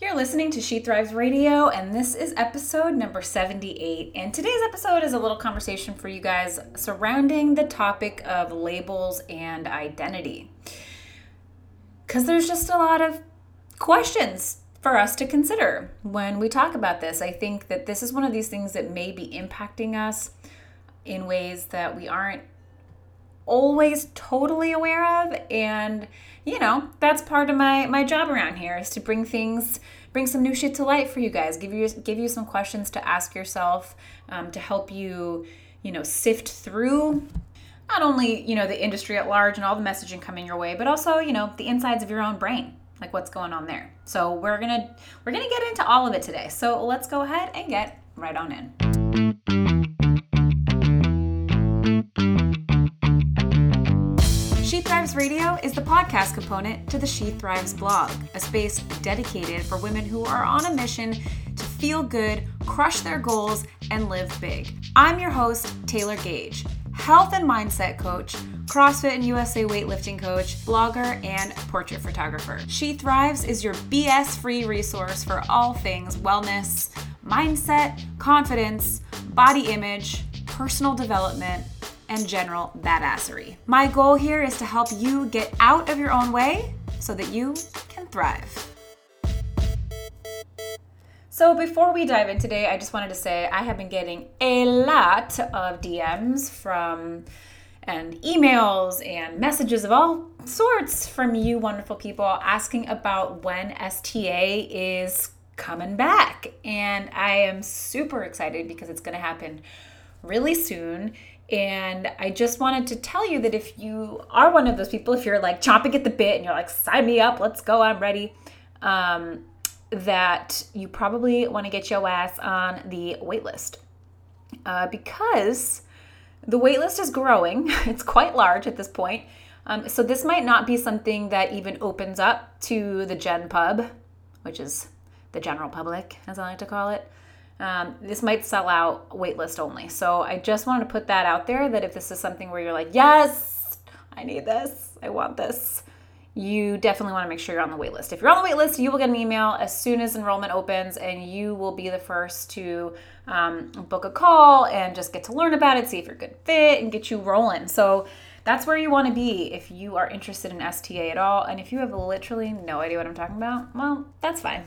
You're listening to She Thrives Radio, and this is episode number 78. And today's episode is a little conversation for you guys surrounding the topic of labels and identity. Because there's just a lot of questions for us to consider when we talk about this. I think that this is one of these things that may be impacting us in ways that we aren't always totally aware of and you know that's part of my my job around here is to bring things bring some new shit to light for you guys give you give you some questions to ask yourself um, to help you you know sift through not only you know the industry at large and all the messaging coming your way but also you know the insides of your own brain like what's going on there. So we're gonna we're gonna get into all of it today. So let's go ahead and get right on in She Thrives Radio is the podcast component to the She Thrives blog, a space dedicated for women who are on a mission to feel good, crush their goals, and live big. I'm your host, Taylor Gage, health and mindset coach, CrossFit and USA weightlifting coach, blogger, and portrait photographer. She Thrives is your BS free resource for all things wellness, mindset, confidence, body image, personal development and general badassery. My goal here is to help you get out of your own way so that you can thrive. So, before we dive in today, I just wanted to say I have been getting a lot of DMs from and emails and messages of all sorts from you wonderful people asking about when STA is coming back. And I am super excited because it's going to happen really soon. And I just wanted to tell you that if you are one of those people, if you're like chomping at the bit and you're like, sign me up, let's go, I'm ready, um, that you probably want to get your ass on the waitlist. Uh, because the waitlist is growing, it's quite large at this point. Um, so this might not be something that even opens up to the Gen Pub, which is the general public, as I like to call it. Um, this might sell out waitlist only. So I just wanted to put that out there that if this is something where you're like, yes, I need this, I want this, you definitely want to make sure you're on the waitlist. If you're on the waitlist, you will get an email as soon as enrollment opens, and you will be the first to um, book a call and just get to learn about it, see if you're a good fit, and get you rolling. So that's where you want to be if you are interested in STA at all. And if you have literally no idea what I'm talking about, well, that's fine.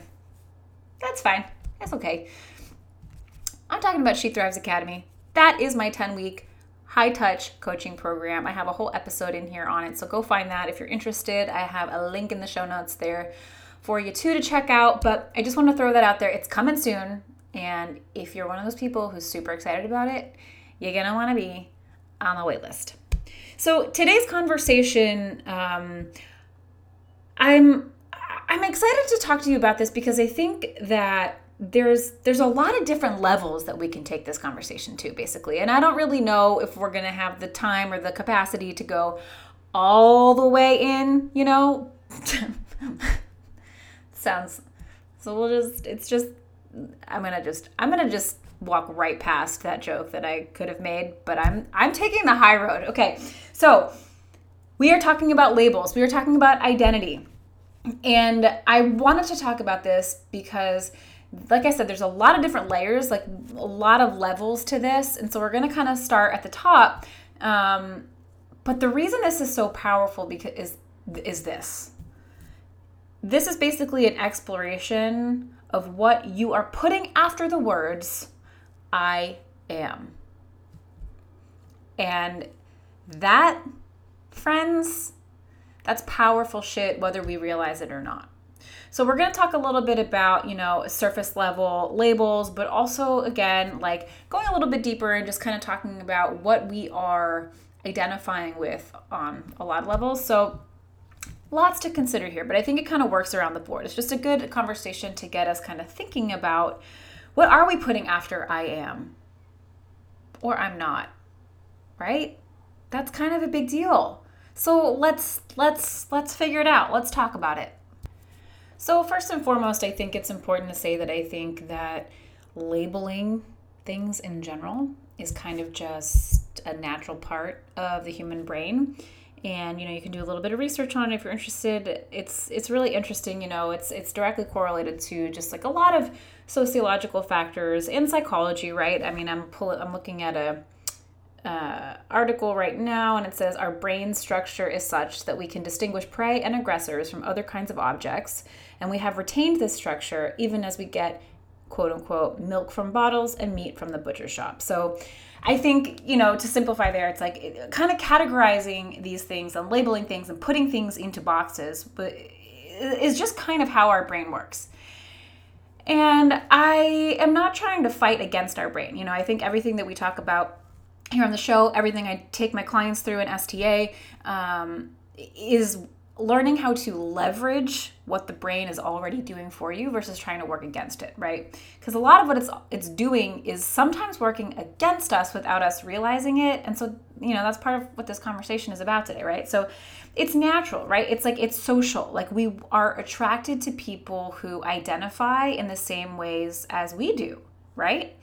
That's fine. That's okay. I'm talking about She Thrives Academy. That is my 10 week high touch coaching program. I have a whole episode in here on it, so go find that if you're interested. I have a link in the show notes there for you too to check out, but I just want to throw that out there. It's coming soon, and if you're one of those people who's super excited about it, you're gonna want to be on the wait list. So today's conversation, um, I'm I'm excited to talk to you about this because I think that there's there's a lot of different levels that we can take this conversation to basically. And i don't really know if we're going to have the time or the capacity to go all the way in you know? Sounds so we'll just it's just i'm going to just i'm going to just walk right past that joke that i could have made but i'm i'm taking the high road. Okay so we are talking about labels. We are talking about identity. And i wanted to talk about this because like I said, there's a lot of different layers, like a lot of levels to this. And so we're going to kind of start at the top. Um, but the reason this is so powerful because is is this. This is basically an exploration of what you are putting after the words I am. And that, friends, that's powerful shit whether we realize it or not. So we're going to talk a little bit about, you know, surface level labels, but also again, like going a little bit deeper and just kind of talking about what we are identifying with on a lot of levels. So lots to consider here, but I think it kind of works around the board. It's just a good conversation to get us kind of thinking about what are we putting after I am or I'm not, right? That's kind of a big deal. So let's let's let's figure it out. Let's talk about it. So, first and foremost, I think it's important to say that I think that labeling things in general is kind of just a natural part of the human brain. and you know you can do a little bit of research on it if you're interested. It's it's really interesting you know it's it's directly correlated to just like a lot of sociological factors and psychology right? I mean i'm pulling i'm looking at a uh, article right now and it says our brain structure is such that we can distinguish prey and aggressors from other kinds of objects and we have retained this structure even as we get quote unquote milk from bottles and meat from the butcher shop so I think, you know, to simplify there, it's like kind of categorizing these things and labeling things and putting things into boxes, but is just kind of how our brain works. And I am not trying to fight against our brain. You know, I think everything that we talk about here on the show, everything I take my clients through in STA, um, is learning how to leverage what the brain is already doing for you versus trying to work against it, right? Because a lot of what it's it's doing is sometimes working against us without us realizing it. And so, you know, that's part of what this conversation is about today, right? So, it's natural, right? It's like it's social. Like we are attracted to people who identify in the same ways as we do, right?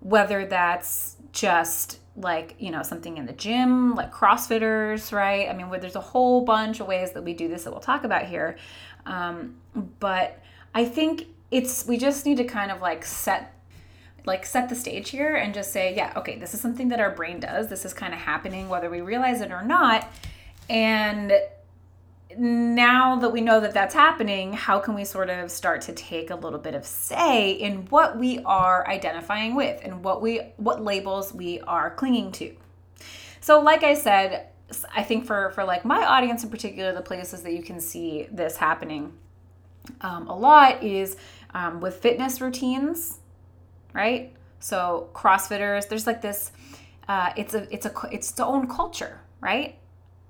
Whether that's just like you know something in the gym like crossfitters right? I mean there's a whole bunch of ways that we do this that we'll talk about here. Um, but i think it's we just need to kind of like set like set the stage here and just say yeah okay this is something that our brain does. This is kind of happening whether we realize it or not. And now that we know that that's happening, how can we sort of start to take a little bit of say in what we are identifying with and what we what labels we are clinging to? So like I said, I think for for like my audience in particular, the places that you can see this happening um, a lot is um, with fitness routines, right? So CrossFitters, there's like this. Uh, it's a it's a it's its own culture, right?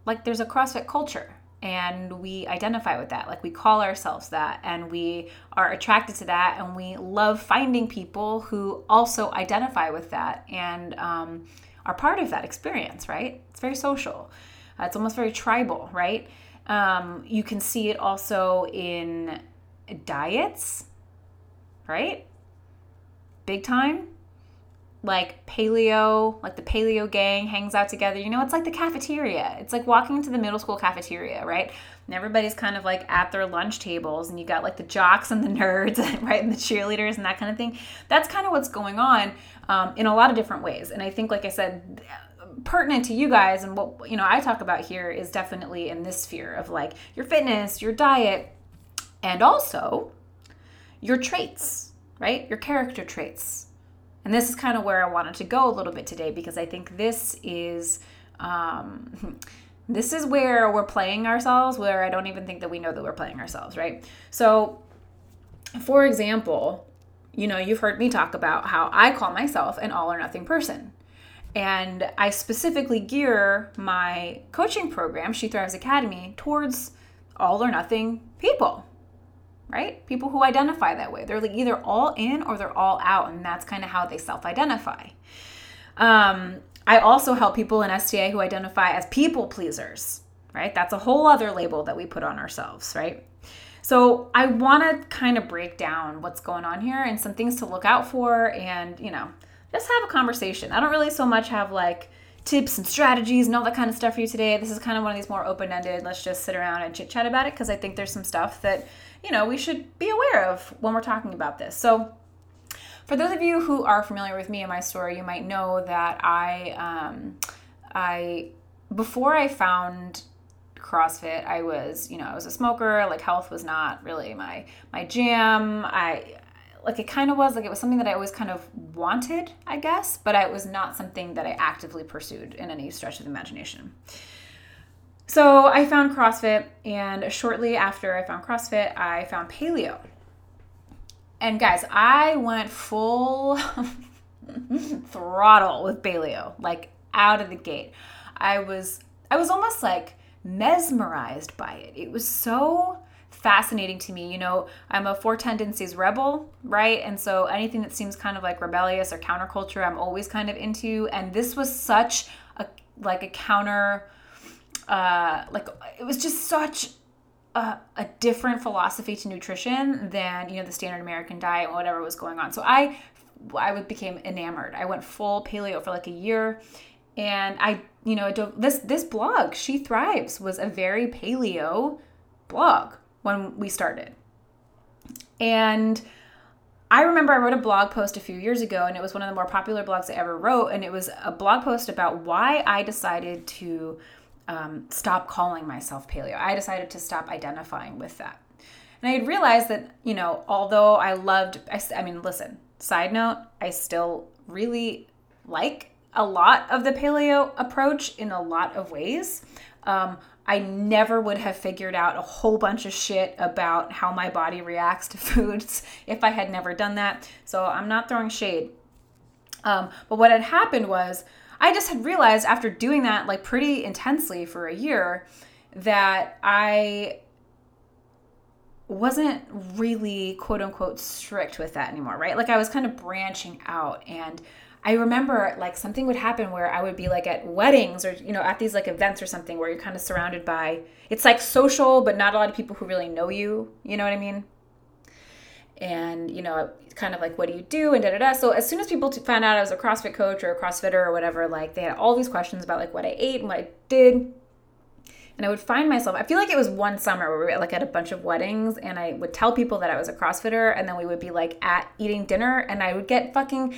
Like there's a CrossFit culture and we identify with that. Like we call ourselves that and we are attracted to that and we love finding people who also identify with that and um, are part of that experience right? It's very social. Uh, it's almost very tribal right? Um, you can see it also in diets right? Big time like paleo, like the paleo gang hangs out together. You know, it's like the cafeteria. It's like walking into the middle school cafeteria, right? And everybody's kind of like at their lunch tables, and you got like the jocks and the nerds, right? And the cheerleaders and that kind of thing. That's kind of what's going on um, in a lot of different ways. And I think, like I said, pertinent to you guys and what you know I talk about here is definitely in this sphere of like your fitness, your diet, and also your traits, right? Your character traits and this is kind of where I wanted to go a little bit today because I think this is um, this is where we're playing ourselves where I don't even think that we know that we're playing ourselves, right? So for example, you know, you've heard me talk about how I call myself an all or nothing person. And I specifically gear my coaching program, She Thrives Academy, towards all or nothing people right? People who identify that way. They're like either all in or they're all out, and that's kind of how they self identify. Um, I also help people in STA who identify as people pleasers, right? That's a whole other label that we put on ourselves, right? So I want to kind of break down what's going on here and some things to look out for and, you know, just have a conversation. I don't really so much have like tips and strategies and all that kind of stuff for you today. This is kind of one of these more open ended, let's just sit around and chit chat about it because I think there's some stuff that you know, we should be aware of when we're talking about this. So, for those of you who are familiar with me and my story, you might know that I, um, I, before I found CrossFit, I was, you know, I was a smoker. Like health was not really my my jam. I like it kind of was like it was something that I always kind of wanted, I guess, but it was not something that I actively pursued in any stretch of the imagination. So I found CrossFit, and shortly after I found CrossFit, I found paleo. And guys, I went full throttle with paleo, like out of the gate. I was I was almost like mesmerized by it. It was so fascinating to me. You know, I'm a four tendencies rebel, right? And so anything that seems kind of like rebellious or counterculture, I'm always kind of into. And this was such a like a counter uh, like it was just such a, a, different philosophy to nutrition than you know the standard American diet and whatever was going on. So I I became enamored. I went full paleo for like a year, and I, you know, this this blog, She Thrives, was a very paleo blog when we started. And I remember I wrote a blog post a few years ago, and it was one of the more popular blogs I ever wrote. And it was a blog post about why I decided to um, stop calling myself paleo. I decided to stop identifying with that. And I had realized that, you know, although I loved, I, I mean, listen, side note, I still really like a lot of the paleo approach in a lot of ways. Um, I never would have figured out a whole bunch of shit about how my body reacts to foods if I had never done that. So I'm not throwing shade. Um, but what had happened was I just had realized after doing that like pretty intensely for a year that I wasn't really quote unquote strict with that anymore, right? Like I was kind of branching out and I remember like something would happen where I would be like at weddings or you know at these like events or something where you're kind of surrounded by it's like social but not a lot of people who really know you, you know what I mean? And you know, kind of like what do you do and da da da. So as soon as people found out I was a CrossFit coach or a CrossFitter or whatever, like they had all these questions about like what I ate and what I did and I would find myself, I feel like it was one summer where we were like at a bunch of weddings and I would tell people that I was a CrossFitter and then we would be like at eating dinner and I would get fucking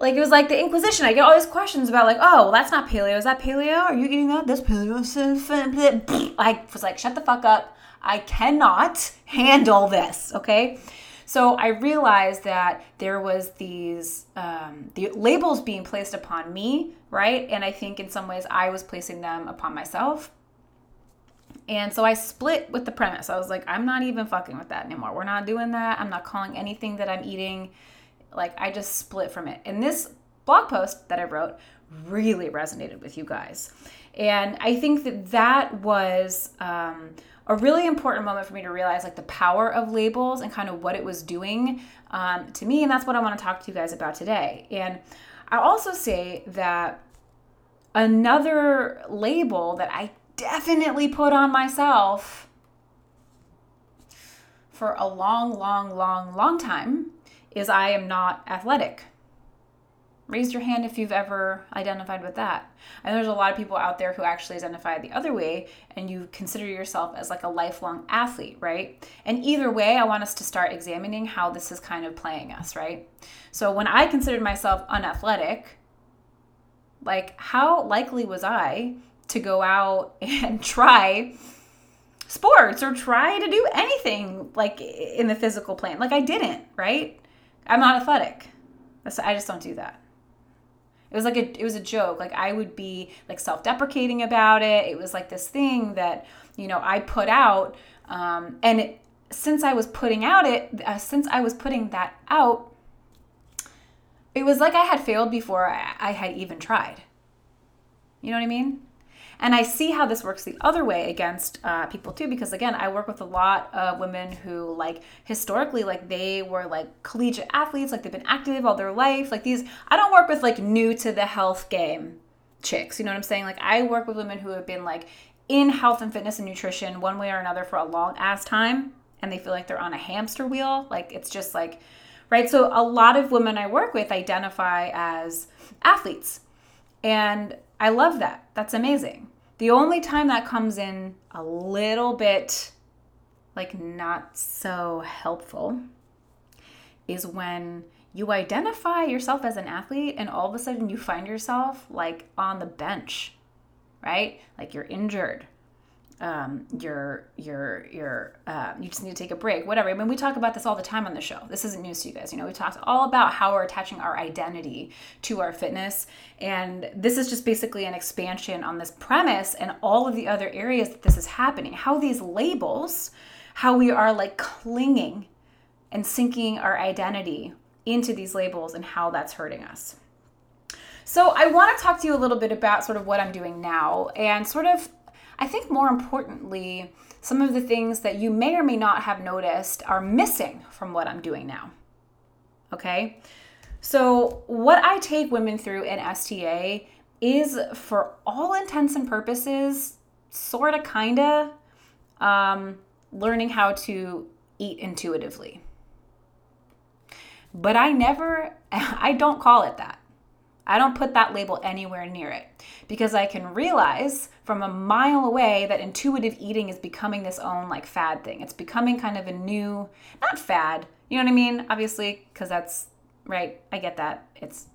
like it was like the Inquisition. I get all these questions about like, oh, well, that's not paleo. Is that paleo? Are you eating that? That's paleo. I was like, shut the fuck up. I cannot handle this. Okay. So I realized that there was these um, the labels being placed upon me, right? And I think in some ways I was placing them upon myself. And so I split with the premise. I was like, I'm not even fucking with that anymore. We're not doing that. I'm not calling anything that I'm eating. Like, I just split from it. And this blog post that I wrote really resonated with you guys. And I think that that was um, a really important moment for me to realize like the power of labels and kind of what it was doing um, to me. And that's what I want to talk to you guys about today. And I also say that another label that I definitely put on myself for a long, long, long, long time is I am not athletic. Raise your hand if you've ever identified with that. And there's a lot of people out there who actually identify the other way, and you consider yourself as like a lifelong athlete, right? And either way, I want us to start examining how this is kind of playing us, right? So when I considered myself unathletic, like how likely was I to go out and try sports or try to do anything like in the physical plane. Like I didn't, right? I'm not athletic. I just don't do that. It was like a it was a joke. Like I would be like self-deprecating about it. It was like this thing that you know I put out, um, and it, since I was putting out it, uh, since I was putting that out, it was like I had failed before I, I had even tried. You know what I mean? And I see how this works the other way against uh, people too, because again, I work with a lot of women who, like, historically, like, they were like collegiate athletes, like, they've been active all their life. Like, these, I don't work with like new to the health game chicks, you know what I'm saying? Like, I work with women who have been like in health and fitness and nutrition one way or another for a long ass time, and they feel like they're on a hamster wheel. Like, it's just like, right? So, a lot of women I work with identify as athletes. And I love that. That's amazing. The only time that comes in a little bit like not so helpful is when you identify yourself as an athlete and all of a sudden you find yourself like on the bench, right? Like you're injured um, you're you're you're uh, you just need to take a break whatever. I mean we talk about this all the time on the show. This isn't news to you guys. You know we talked all about how we're attaching our identity to our fitness. And this is just basically an expansion on this premise and all of the other areas that this is happening. How these labels how we are like clinging and sinking our identity into these labels and how that's hurting us. So, I want to talk to you a little bit about sort of what I'm doing now and sort of I think more importantly, some of the things that you may or may not have noticed are missing from what I'm doing now. Okay? So, what I take women through in STA is, for all intents and purposes, sort of, kind of, um, learning how to eat intuitively. But I never, I don't call it that. I don't put that label anywhere near it because I can realize from a mile away that intuitive eating is becoming this own like fad thing. It's becoming kind of a new, not fad, you know what I mean? Obviously, because that's right. I get that. It's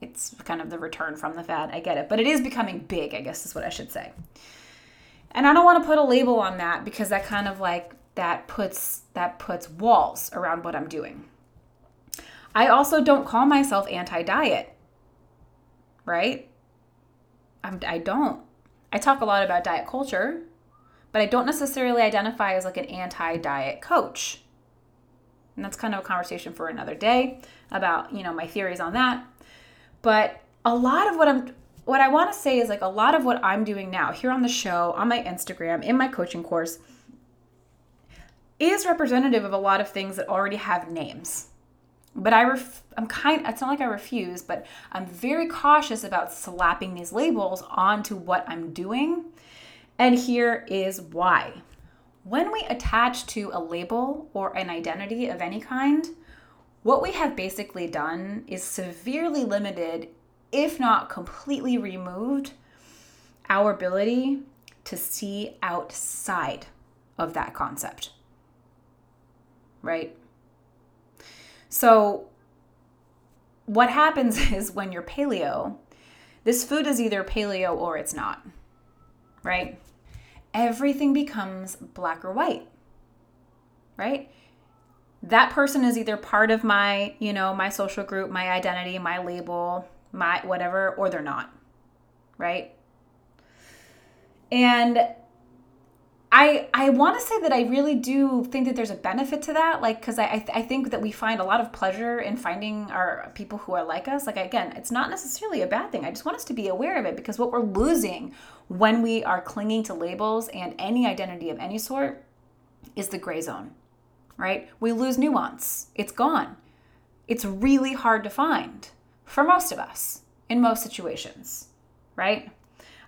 it's kind of the return from the fad. I get it. But it is becoming big, I guess is what I should say. And I don't want to put a label on that because that kind of like that puts that puts walls around what I'm doing. I also don't call myself anti-diet. Right? I'm, I don't. I talk a lot about diet culture, but I don't necessarily identify as like an anti-diet coach. And that's kind of a conversation for another day about, you know, my theories on that. But a lot of what I'm what I want to say is like a lot of what I'm doing now here on the show, on my Instagram, in my coaching course is representative of a lot of things that already have names. But I ref- I'm kind it's not like I refuse, but I'm very cautious about slapping these labels onto what I'm doing. And here is why. When we attach to a label or an identity of any kind, what we have basically done is severely limited, if not completely removed, our ability to see outside of that concept. Right? So, what happens is when you're paleo, this food is either paleo or it's not. Right? Everything becomes black or white. Right? that person is either part of my, you know, my social group, my identity, my label, my whatever, or they're not. Right? And I I want to say that I really do think that there's a benefit to that, like because I I, th- I, think that we find a lot of pleasure in finding our people who are like us. Like again, it's not necessarily a bad thing. I just want us to be aware of it because what we're losing when we are clinging to labels and any identity of any sort is the gray zone right? We lose nuance. It's gone. It's really hard to find for most of us in most situations, right?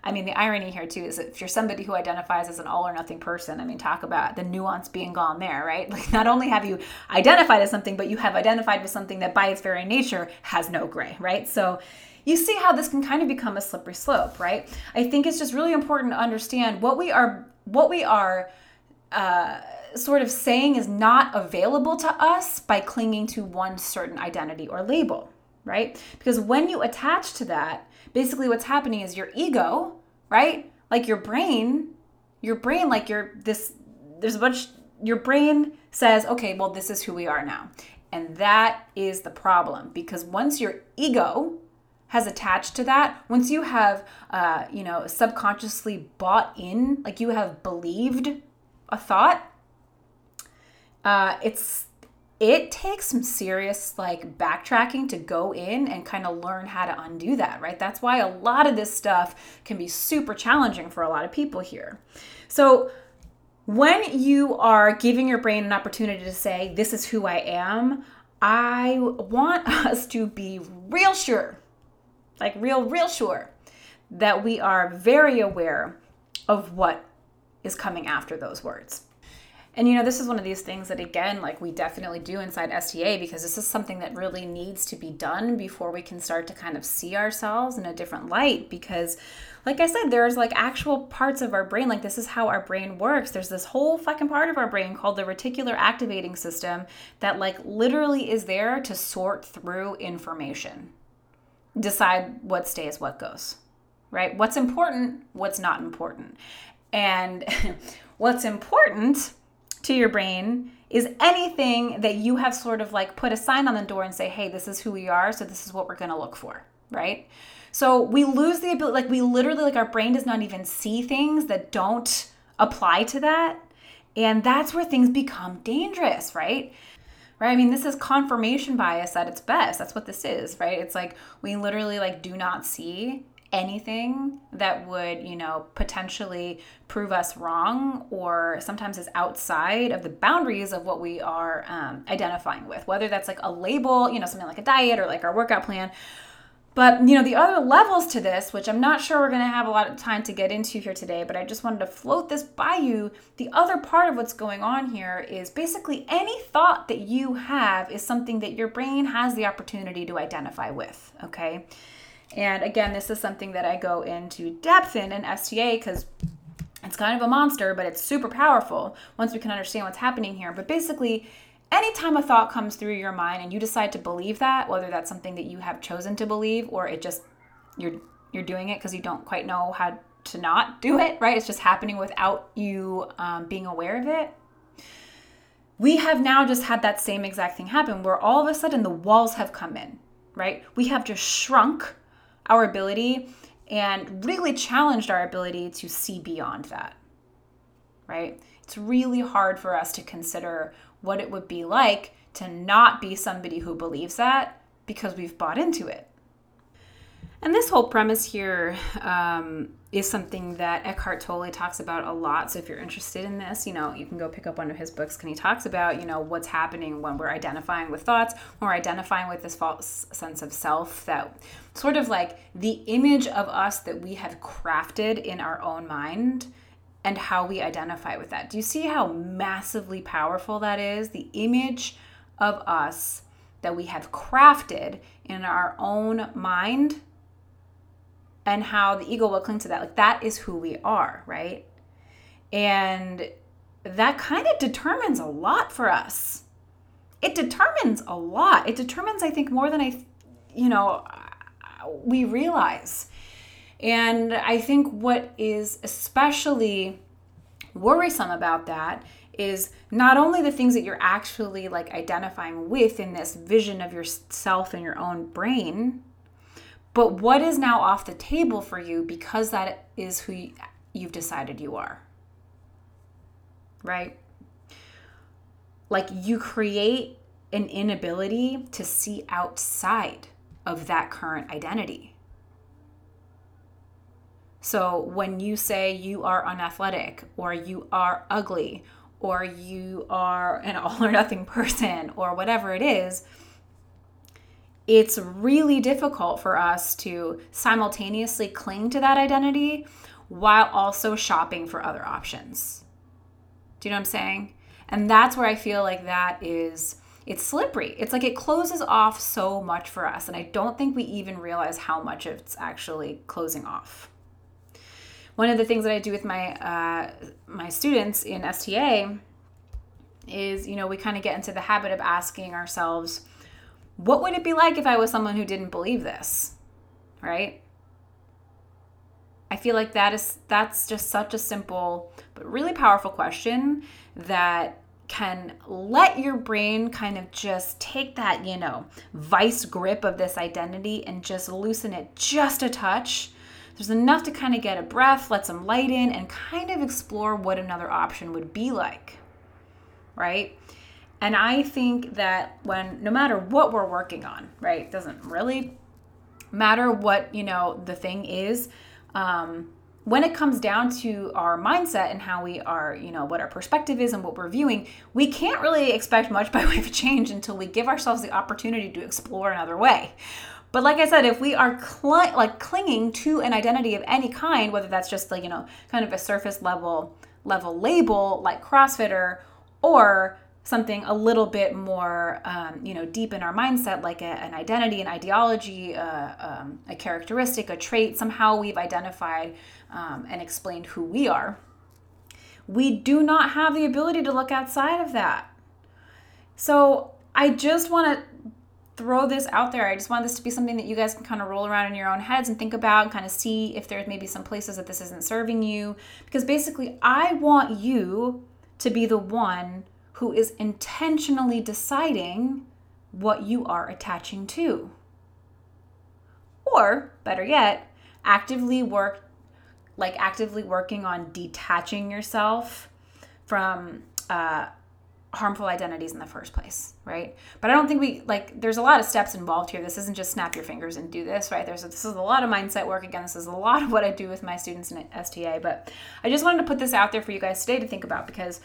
I mean, the irony here too is that if you're somebody who identifies as an all or nothing person, I mean, talk about the nuance being gone there, right? Like, not only have you identified as something, but you have identified with something that by its very nature has no gray, right? So, you see how this can kind of become a slippery slope, right? I think it's just really important to understand what we are, what we are, uh, sort of saying is not available to us by clinging to one certain identity or label, right? Because when you attach to that, basically what's happening is your ego, right? Like your brain, your brain, like your this, there's a bunch, your brain says, okay, well, this is who we are now. And that is the problem because once your ego has attached to that, once you have, uh, you know, subconsciously bought in, like you have believed a thought, uh, it's it takes some serious like backtracking to go in and kind of learn how to undo that, right? That's why a lot of this stuff can be super challenging for a lot of people here. So, when you are giving your brain an opportunity to say, This is who I am, I want us to be real sure, like real, real sure, that we are very aware of what is coming after those words. And you know, this is one of these things that again, like we definitely do inside STA because this is something that really needs to be done before we can start to kind of see ourselves in a different light because like I said, there's like actual parts of our brain, like this is how our brain works. There's this whole fucking part of our brain called the reticular activating system that like literally is there to sort through information, decide what stays, what goes, right? What's important, what's not important. And what's important to your brain is anything that you have sort of like put a sign on the door and say, hey, this is who we are, so this is what we're gonna look for, right? So we lose the ability, like we literally, like our brain does not even see things that don't apply to that. And that's where things become dangerous, right? Right? I mean, this is confirmation bias at its best. That's what this is, right? It's like we literally like do not see anything that would, you know, potentially prove us wrong or sometimes is outside of the boundaries of what we are um, identifying with, whether that's like a label, you know, something like a diet or like our workout plan. But, you know, the other levels to this, which I'm not sure we're going to have a lot of time to get into here today, but I just wanted to float this by you. The other part of what's going on here is basically any thought that you have is something that your brain has the opportunity to identify with, okay? And again, this is something that I go into depth in in STA because it's kind of a monster, but it's super powerful once we can understand what's happening here. But basically, anytime a thought comes through your mind and you decide to believe that, whether that's something that you have chosen to believe or it just you're you're doing it because you don't quite know how to not do it, right? It's just happening without you um, being aware of it. We have now just had that same exact thing happen where all of a sudden the walls have come in, right? We have just shrunk our ability and really challenged our ability to see beyond that, right? It's really hard for us to consider what it would be like to not be somebody who believes that because we've bought into it. And this whole premise here um, is something that Eckhart Tolle talks about a lot. So if you're interested in this, you know, you can go pick up one of his books. And he talks about, you know, what's happening when we're identifying with thoughts, when we're identifying with this false sense of self, that sort of like the image of us that we have crafted in our own mind and how we identify with that. Do you see how massively powerful that is? The image of us that we have crafted in our own mind and how the ego will cling to that. Like that is who we are, right? And that kind of determines a lot for us. It determines a lot. It determines, I think, more than I, you know, we realize. And I think what is especially worrisome about that is not only the things that you're actually like identifying with in this vision of yourself in your own brain, but what is now off the table for you because that is who you've decided you are? Right? Like you create an inability to see outside of that current identity. So when you say you are unathletic or you are ugly or you are an all or nothing person or whatever it is, it's really difficult for us to simultaneously cling to that identity while also shopping for other options. Do you know what I'm saying? And that's where I feel like that is it's slippery. It's like it closes off so much for us and I don't think we even realize how much it's actually closing off. One of the things that I do with my uh, my students in STA is, you know, we kind of get into the habit of asking ourselves, what would it be like if I was someone who didn't believe this? Right? I feel like that is that's just such a simple but really powerful question that can let your brain kind of just take that, you know, vice grip of this identity and just loosen it just a touch. There's enough to kind of get a breath, let some light in, and kind of explore what another option would be like. Right? And I think that when, no matter what we're working on, right, it doesn't really matter what, you know, the thing is, um, when it comes down to our mindset and how we are, you know, what our perspective is and what we're viewing, we can't really expect much by way of change until we give ourselves the opportunity to explore another way. But like I said, if we are cl- like clinging to an identity of any kind, whether that's just like, you know, kind of a surface level level label like CrossFitter or something a little bit more, um, you know, deep in our mindset, like a, an identity, an ideology, uh, um, a characteristic, a trait. Somehow we've identified um, and explained who we are. We do not have the ability to look outside of that. So I just want to throw this out there. I just want this to be something that you guys can kind of roll around in your own heads and think about and kind of see if there's maybe some places that this isn't serving you. Because basically, I want you to be the one who is intentionally deciding what you are attaching to. Or, better yet, actively work like actively working on detaching yourself from uh, harmful identities in the first place, right? But I don't think we like. There's a lot of steps involved here. This isn't just snap your fingers and do this, right? There's this is a lot of mindset work. Again, this is a lot of what I do with my students in STA. But I just wanted to put this out there for you guys today to think about because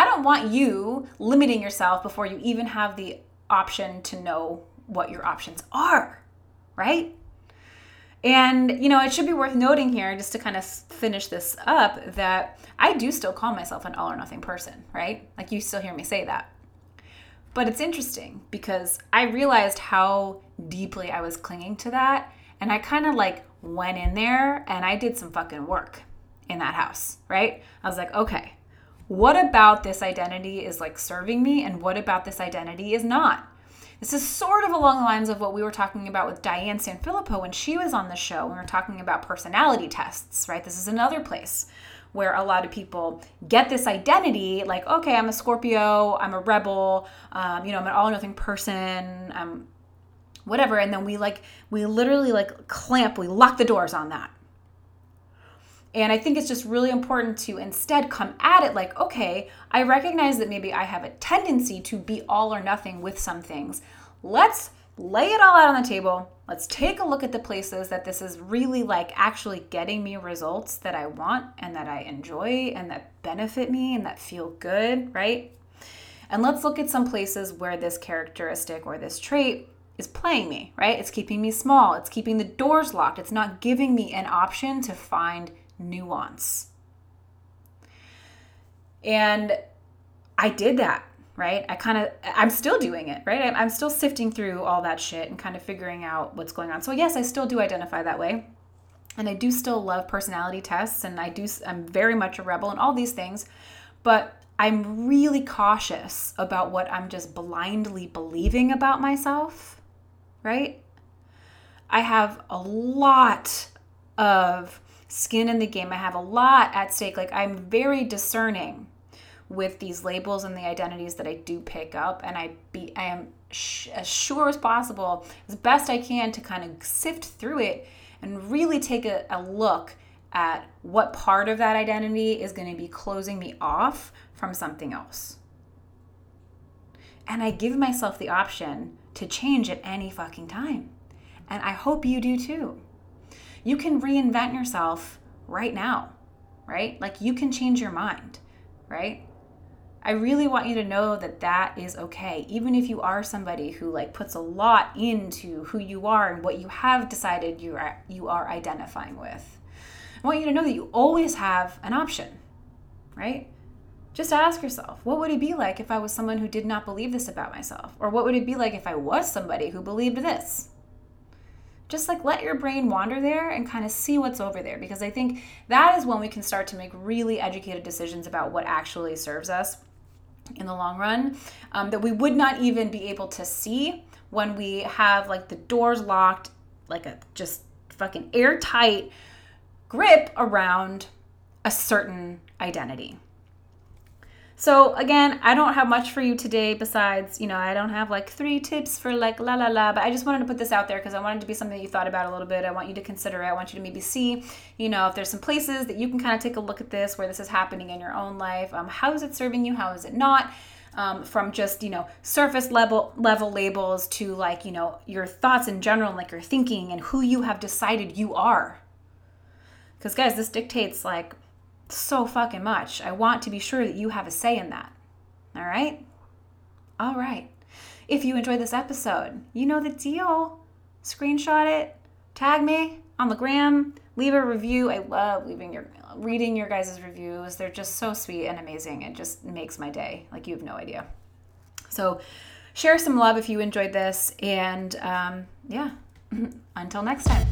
I don't want you limiting yourself before you even have the option to know what your options are, right? And, you know, it should be worth noting here, just to kind of finish this up, that I do still call myself an all or nothing person, right? Like you still hear me say that. But it's interesting because I realized how deeply I was clinging to that And I kind of like went in there and I did some fucking work in that house, right? I was like, okay, what about this identity is like serving me and what about this identity is not? This is sort of along the lines of what we were talking about with Diane Sanfilippo when she was on the show. We were talking about personality tests, right? This is another place where a lot of people get this identity like, okay, I'm a Scorpio, I'm a rebel, um, you know, I'm an all or nothing person, I'm whatever. And then we like, we literally like clamp, we lock the doors on that. And I think it's just really important to instead come at it like, okay, I recognize that maybe I have a tendency to be all or nothing with some things. Let's lay it all out on the table. Let's take a look at the places that this is really like actually getting me results that I want and that I enjoy and that benefit me and that feel good, right? And let's look at some places where this characteristic or this trait is playing me, right? It's keeping me small. It's keeping the doors locked. It's not giving me an option to find nuance. And I did that, right? I kind of, I'm still doing it, right? I'm still sifting through all that shit and kind of figuring out what's going on. So, yes, I still do identify that way. And I do still love personality tests and I do, I'm very much a rebel and all these things. But I'm really cautious about what I'm just blindly believing about myself, right? I have a lot of skin in the game. I have a lot at stake. Like I'm very discerning with these labels and the identities that I do pick up, and I be I am sh- as sure as possible, as best I can, to kind of sift through it and really take a, a look at what part of that identity is going to be closing me off from something else. And I give myself the option to change at any fucking time. And I hope you do too. You can reinvent yourself right now, right? Like you can change your mind, right? I really want you to know that that is okay. Even if you are somebody who like puts a lot into who you are and what you have decided you are you are identifying with. I want you to know that you always have an option, right? Just ask yourself, what would it be like if I was someone who did not believe this about myself? Or what would it be like if I was somebody who believed this? Just like let your brain wander there and kind of see what's over there because I think that is when we can start to make really educated decisions about what actually serves us in the long run um, that we would not even be able to see when we have like the doors locked, like a just fucking airtight grip around a certain identity. So again, I don't have much for you today besides, you know, I don't have like three tips for like la la la, but I just wanted to put this out there because I wanted to be something that you thought about a little bit. I want you to consider it. I want you to maybe see, you know, if there's some places that you can kind of take a look at this where this is happening in your own life. Um, how is it serving you? How is it not? Um, from just you know surface level level labels to like you know your thoughts in general like your thinking and who you have decided you are because guys this dictates like so fucking much. I want to be sure that you have a say in that. All right? All right. If you enjoyed this episode, you know the deal. Screenshot it, tag me on the gram, leave a review. I love leaving your reading your guys' reviews. They're just so sweet and amazing. It just makes my day. Like you have no idea. So share some love if you enjoyed this. And um, yeah, until next time.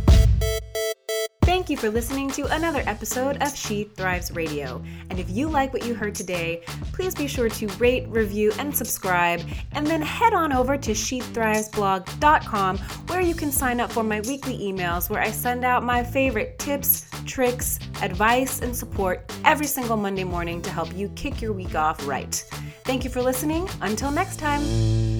Thank you for listening to another episode of She Thrives Radio. And if you like what you heard today, please be sure to rate, review, and subscribe. And then head on over to SheThrivesBlog.com where you can sign up for my weekly emails where I send out my favorite tips, tricks, advice, and support every single Monday morning to help you kick your week off right. Thank you for listening. Until next time.